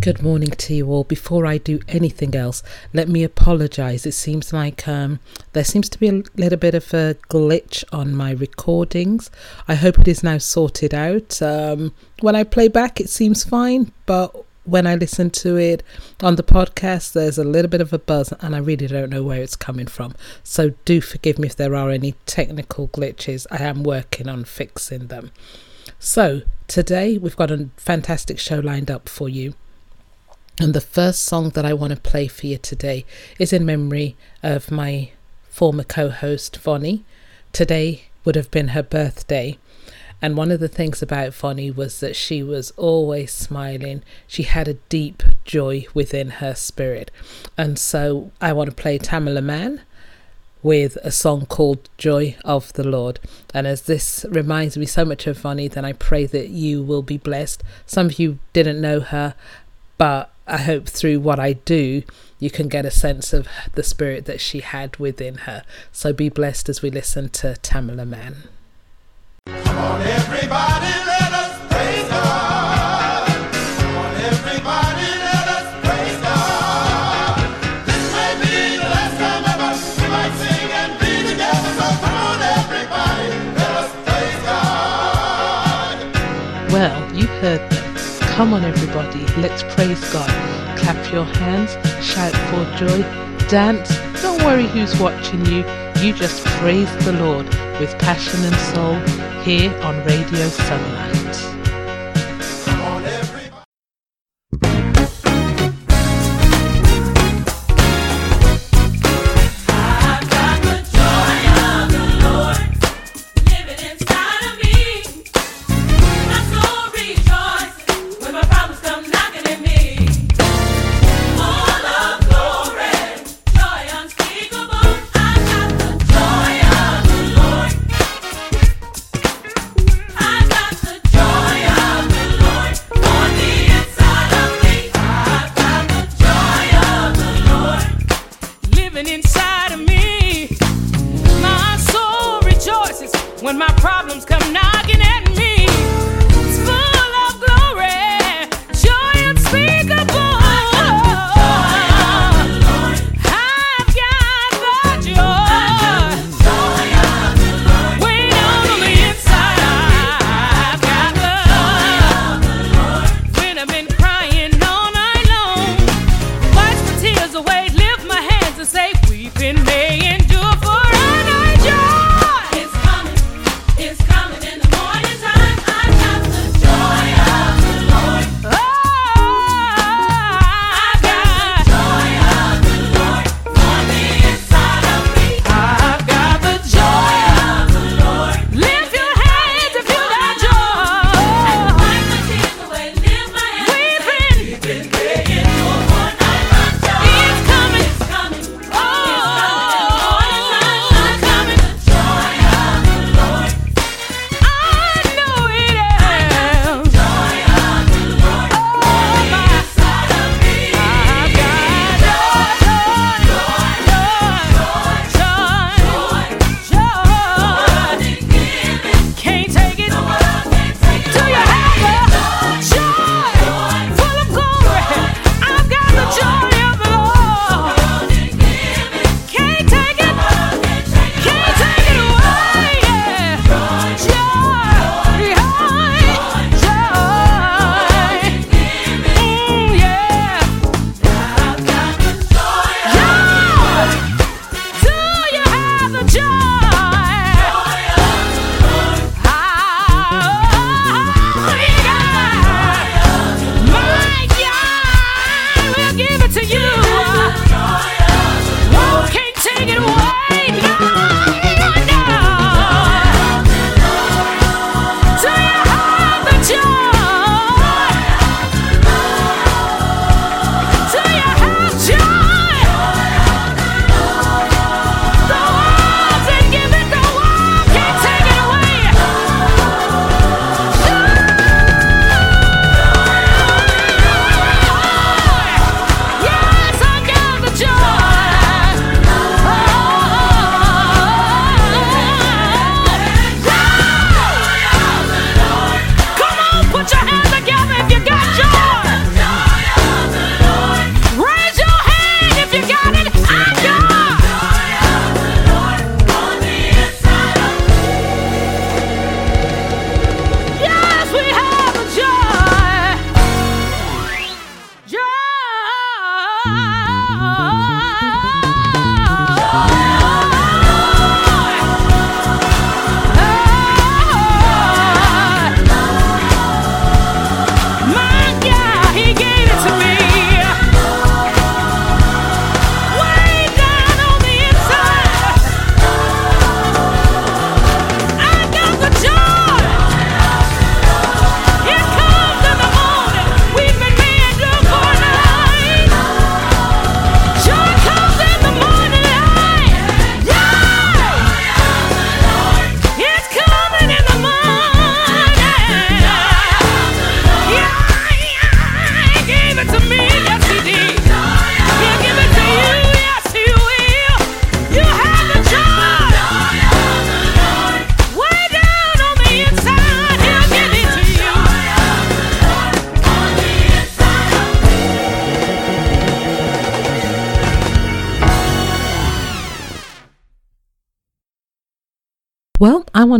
Good morning to you all. Before I do anything else, let me apologize. It seems like um, there seems to be a little bit of a glitch on my recordings. I hope it is now sorted out. Um, when I play back, it seems fine, but when I listen to it on the podcast, there's a little bit of a buzz, and I really don't know where it's coming from. So do forgive me if there are any technical glitches. I am working on fixing them. So, today we've got a fantastic show lined up for you. And the first song that I want to play for you today is in memory of my former co host, Vonnie. Today would have been her birthday. And one of the things about Vonnie was that she was always smiling. She had a deep joy within her spirit. And so I want to play Tamela Mann with a song called Joy of the Lord. And as this reminds me so much of Vonnie, then I pray that you will be blessed. Some of you didn't know her, but I hope through what I do, you can get a sense of the spirit that she had within her. So be blessed as we listen to Tamela Mann. Come on, everybody, let us praise God. Come on, everybody, let us praise God. This may be the last time ever we might sing and be together. So come on, everybody, let us praise God. Well, you heard them. Come on, everybody, let's praise God. Clap your hands, shout for joy, dance. Don't worry who's watching you. You just praise the Lord with passion and soul here on Radio Sunlight.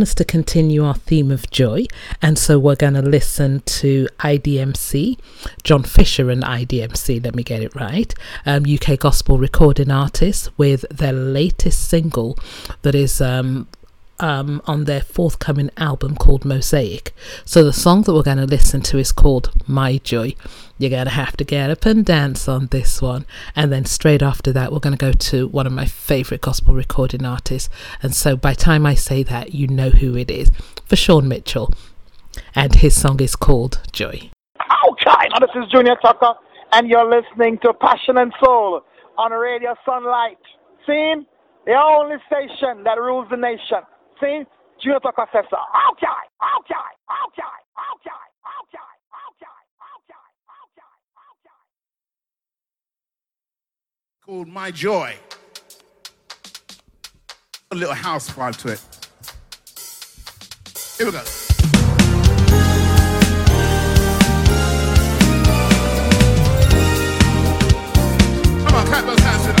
Want us to continue our theme of joy, and so we're going to listen to IDMC, John Fisher and IDMC, let me get it right, um, UK gospel recording artists, with their latest single that is um, um, on their forthcoming album called Mosaic. So the song that we're going to listen to is called My Joy. You're going to have to get up and dance on this one. And then straight after that, we're going to go to one of my favourite gospel recording artists. And so by time I say that, you know who it is. VaShawn Mitchell. And his song is called Joy. Okay, now this is Junior Tucker, and you're listening to Passion and Soul on Radio Sunlight. See? The only station that rules the nation see, Junior Tucker says so. Okay, okay, okay, okay, okay, okay, okay, okay, okay. Called My Joy. A little house vibe to it. Here we go. Come on, clap those hands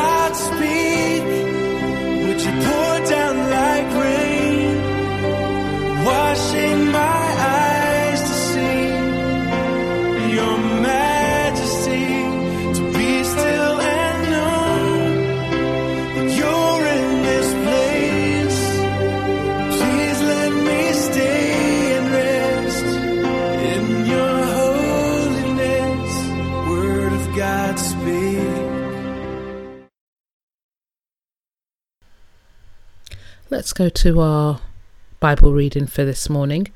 Let's go to our Bible reading for this morning,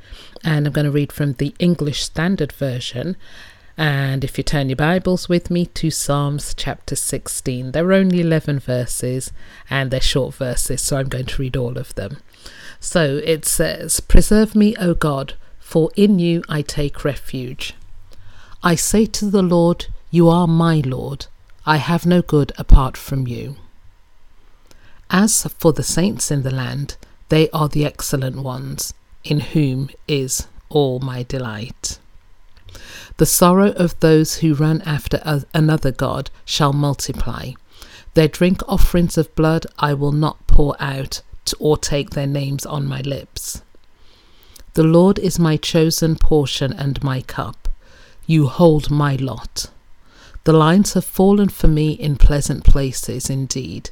and I'm going to read from the English Standard Version. And if you turn your Bibles with me to Psalms chapter 16, there are only 11 verses and they're short verses, so I'm going to read all of them. So it says, Preserve me, O God, for in you I take refuge. I say to the Lord, You are my Lord. I have no good apart from you. As for the saints in the land, they are the excellent ones, in whom is all my delight. The sorrow of those who run after another God shall multiply. Their drink offerings of blood I will not pour out, or take their names on my lips. The Lord is my chosen portion and my cup. You hold my lot. The lines have fallen for me in pleasant places indeed.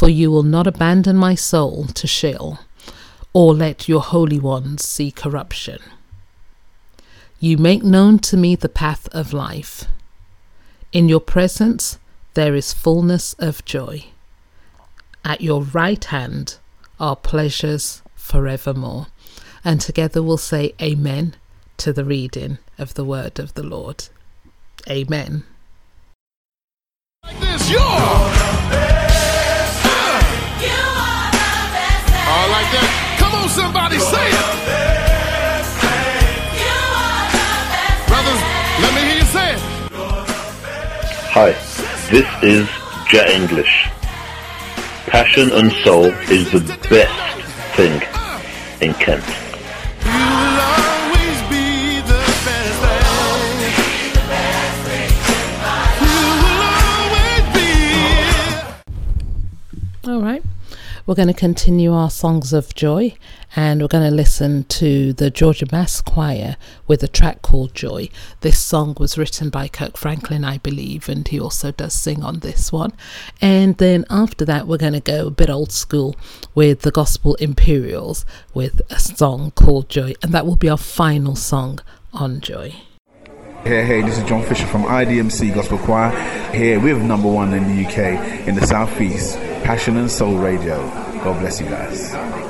For you will not abandon my soul to Sheol, or let your holy ones see corruption. You make known to me the path of life. In your presence there is fullness of joy. At your right hand are pleasures forevermore. And together we'll say Amen to the reading of the word of the Lord. Amen. Like that. Come on, somebody, say it. Brothers, let me hear you say it. Hi, this is Jet English. Passion and soul is the best thing in Kent. You will always be the best thing. You will always be. All right. We're going to continue our songs of joy and we're going to listen to the Georgia Mass Choir with a track called Joy. This song was written by Kirk Franklin, I believe, and he also does sing on this one. And then after that, we're going to go a bit old school with the Gospel Imperials with a song called Joy, and that will be our final song on Joy. Hey, hey, this is John Fisher from IDMC Gospel Choir here with number one in the UK in the Southeast, Passion and Soul Radio. God bless you guys.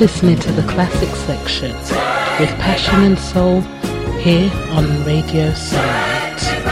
Listening to the classic section with Passion and Soul here on Radio Sunlight.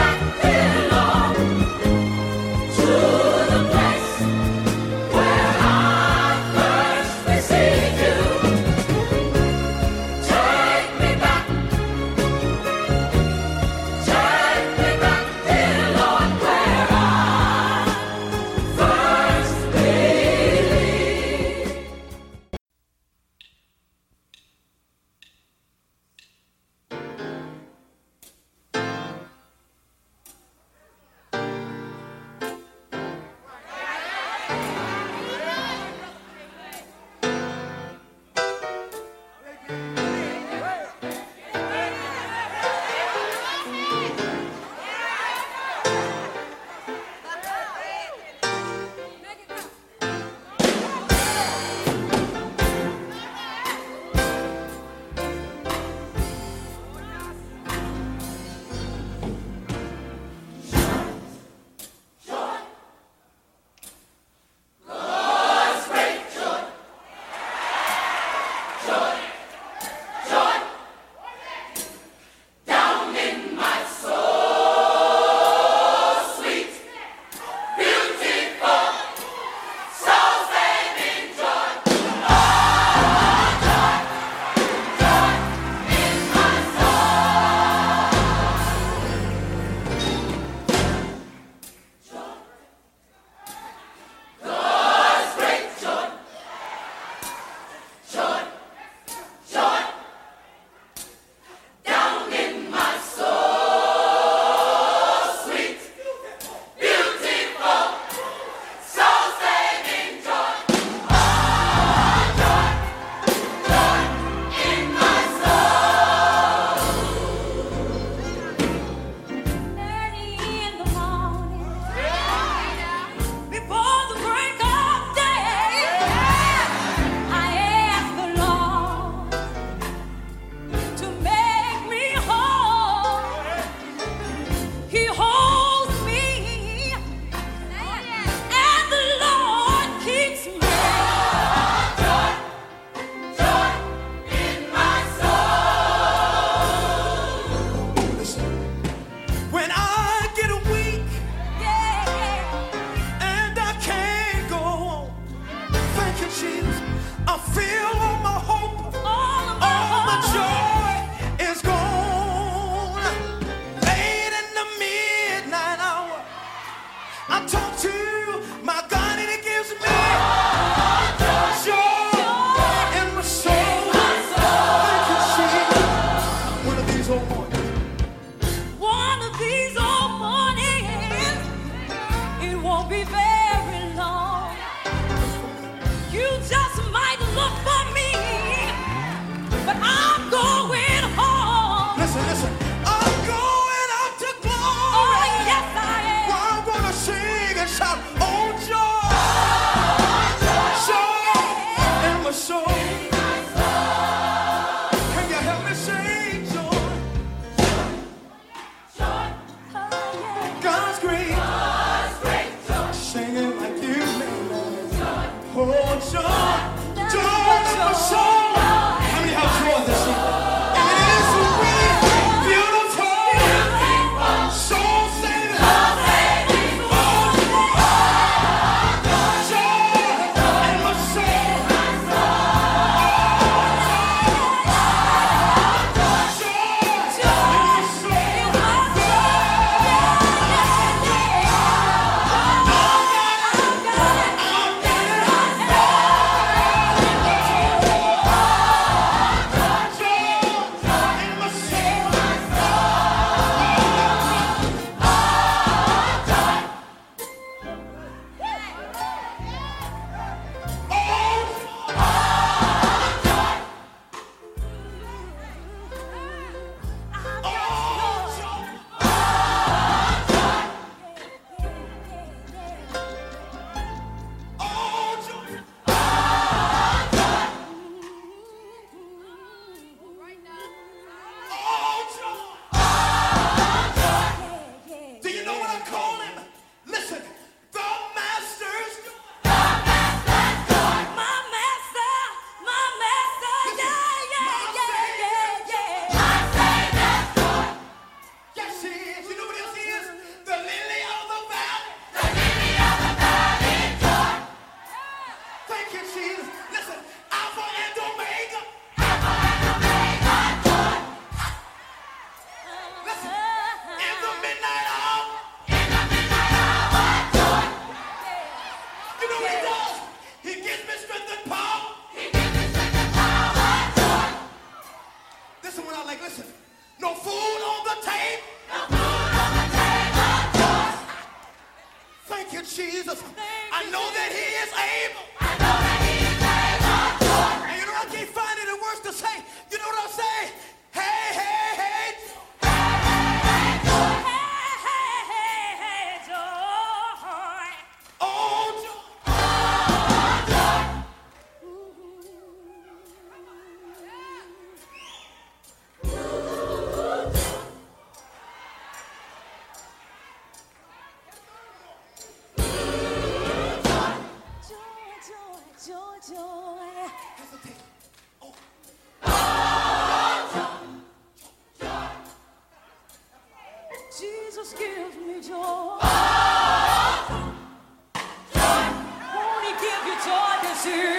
to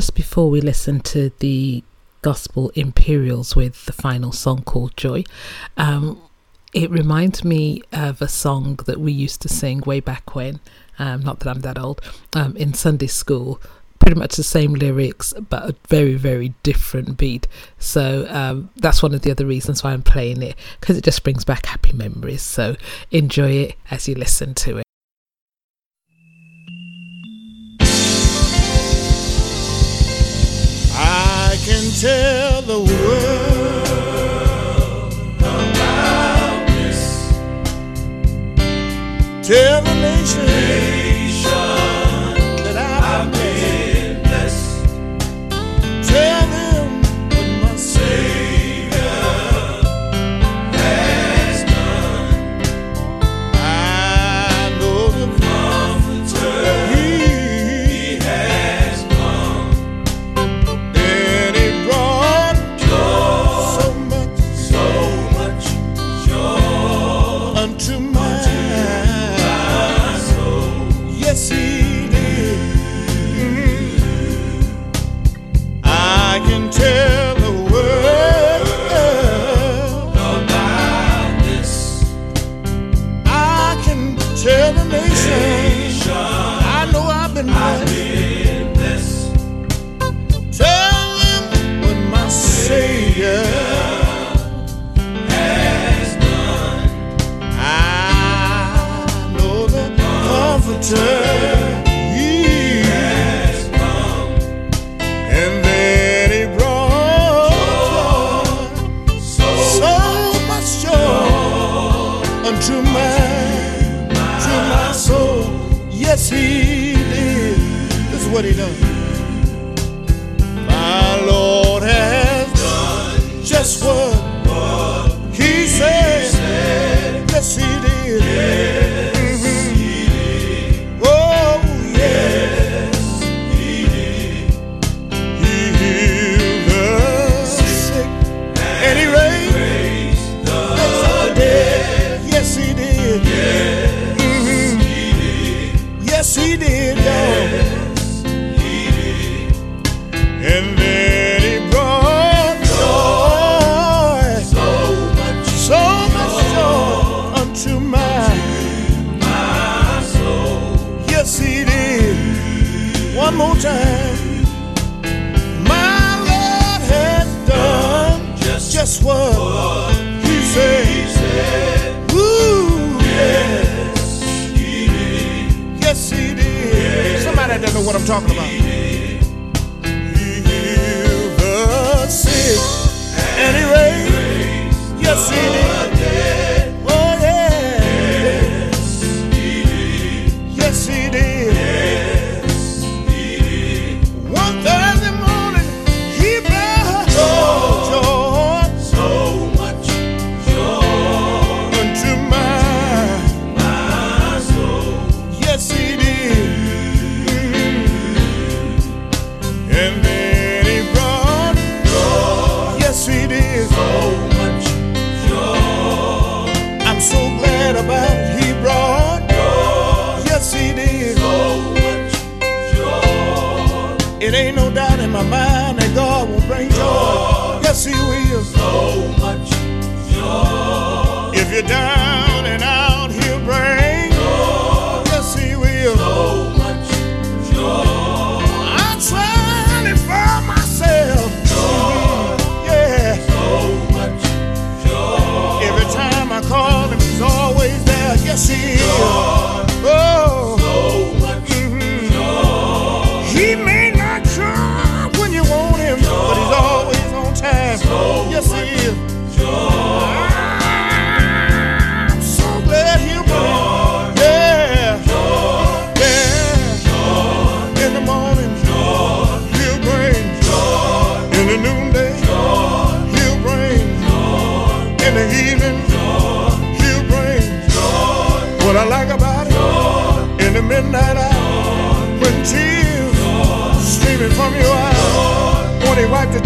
just before we listen to the Gospel Imperials with the final song called Joy, um, it reminds me of a song that we used to sing way back when, um, not that I'm that old, um, in Sunday school. Pretty much the same lyrics, but a very, very different beat. So um, that's one of the other reasons why I'm playing it because it just brings back happy memories. So enjoy it as you listen to it. tell the world about this. Tell the nation.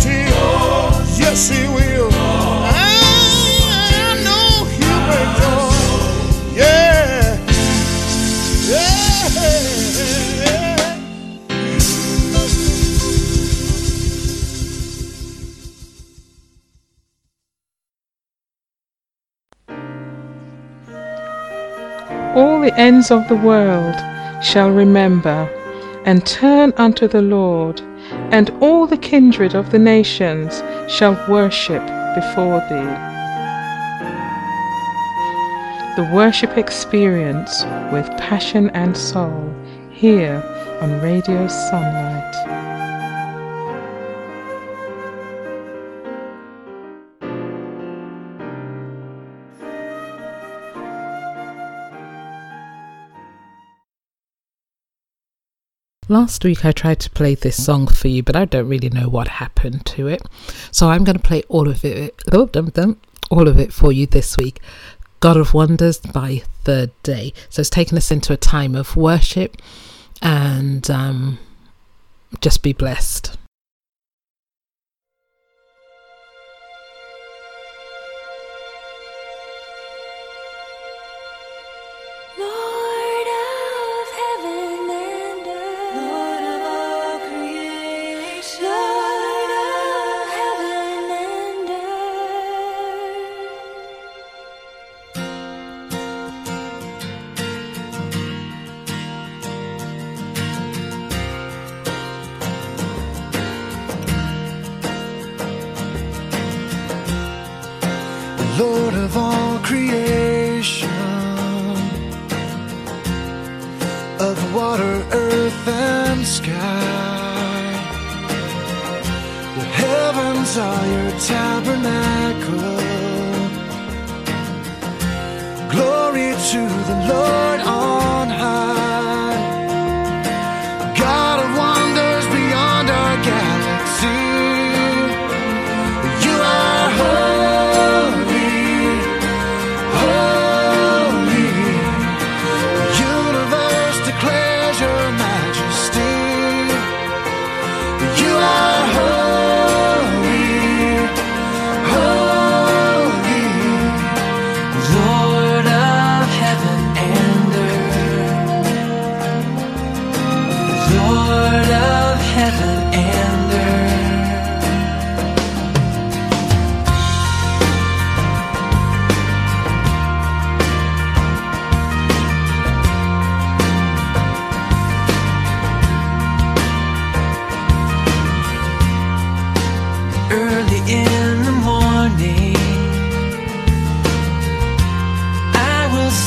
Oh, yes, He will. Oh, I, I know He'll. Yeah. Yeah. All the ends of the world shall remember and turn unto the Lord and all the kindred of the nations shall worship before thee. The worship experience with passion and soul here on Radio Sunlight. Last week I tried to play this song for you, but I don't really know what happened to it. So I'm going to play all of it, oh, dum, dum, all of it for you this week. God of Wonders by Third Day. So it's taken us into a time of worship and um, just be blessed.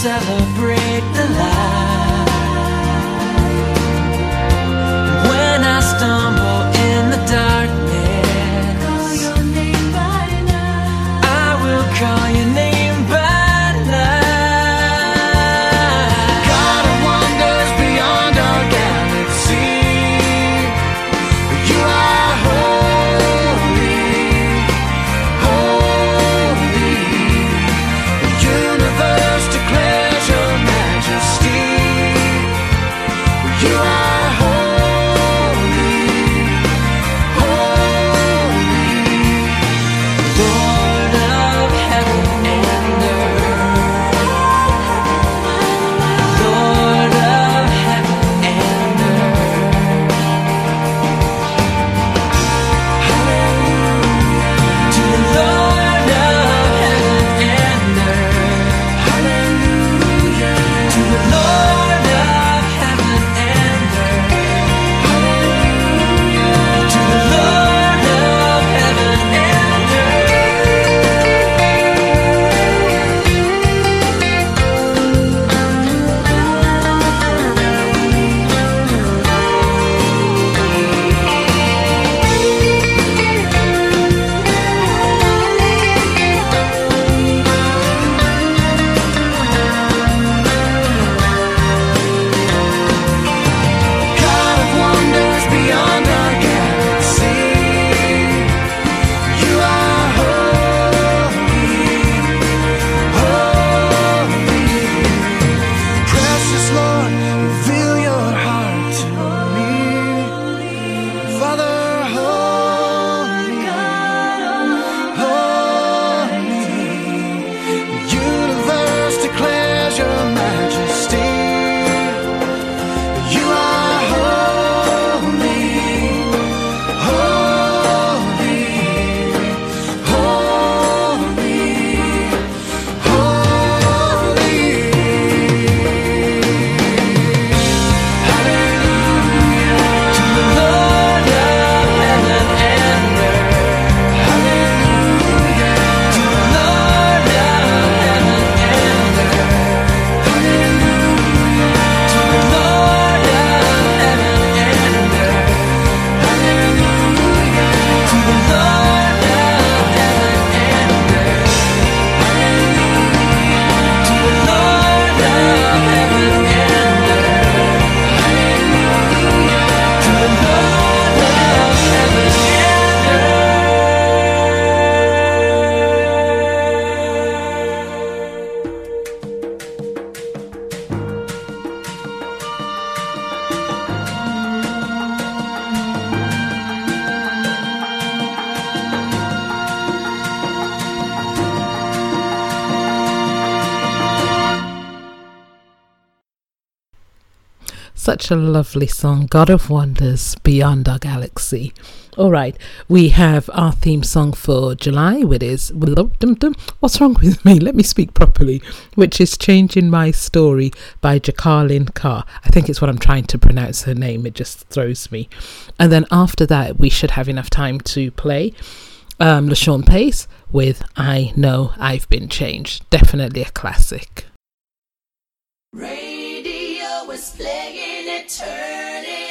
Celebrate the light. When I stumble such a lovely song, God of Wonders Beyond Our Galaxy. All right, we have our theme song for July, which is What's Wrong with Me? Let me speak properly, which is Changing My Story by Jacqueline Carr. I think it's what I'm trying to pronounce her name, it just throws me. And then after that, we should have enough time to play um, Lashun Pace with I Know I've Been Changed. Definitely a classic was playing eternity.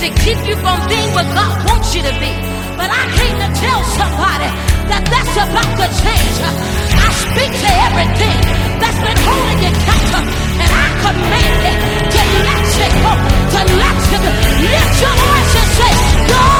to keep you from being what God wants you to be. But I came to tell somebody that that's about to change. I speak to everything that's been holding you captive, and I command it to let you go, to let you go. Lift your voice and say, God.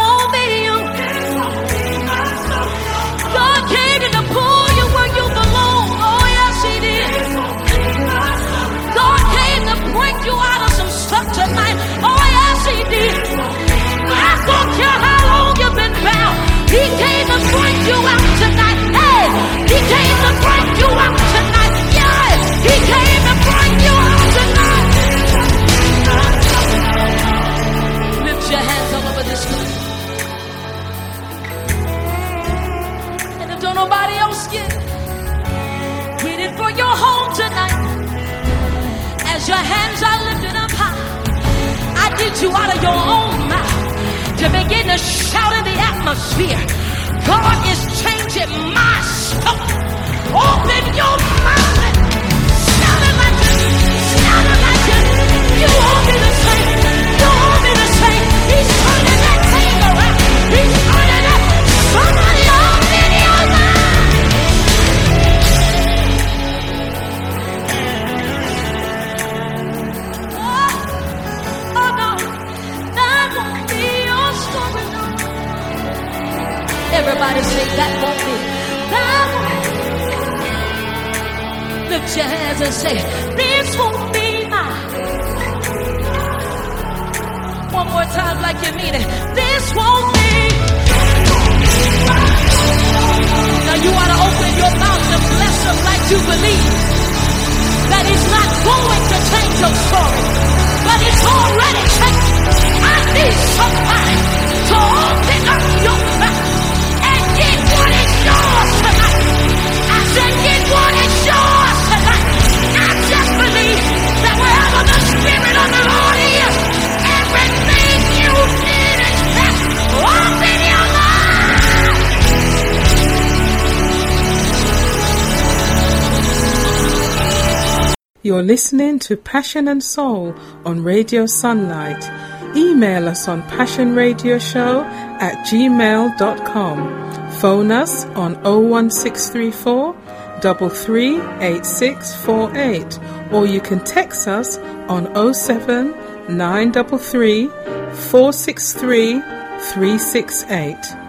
He came to break you out tonight. He came to break you out tonight. Yeah, He came to break you out tonight. Lift your hands all over this room. And if don't nobody else get it, it for your home tonight. As your hands are lifted up high, I need you out of your own mouth to begin to shout the atmosphere. God is changing my story. You're listening to Passion and Soul on Radio Sunlight. Email us on passionradioshow at gmail.com. Phone us on 01634 338648 or you can text us on 07 933 463 368.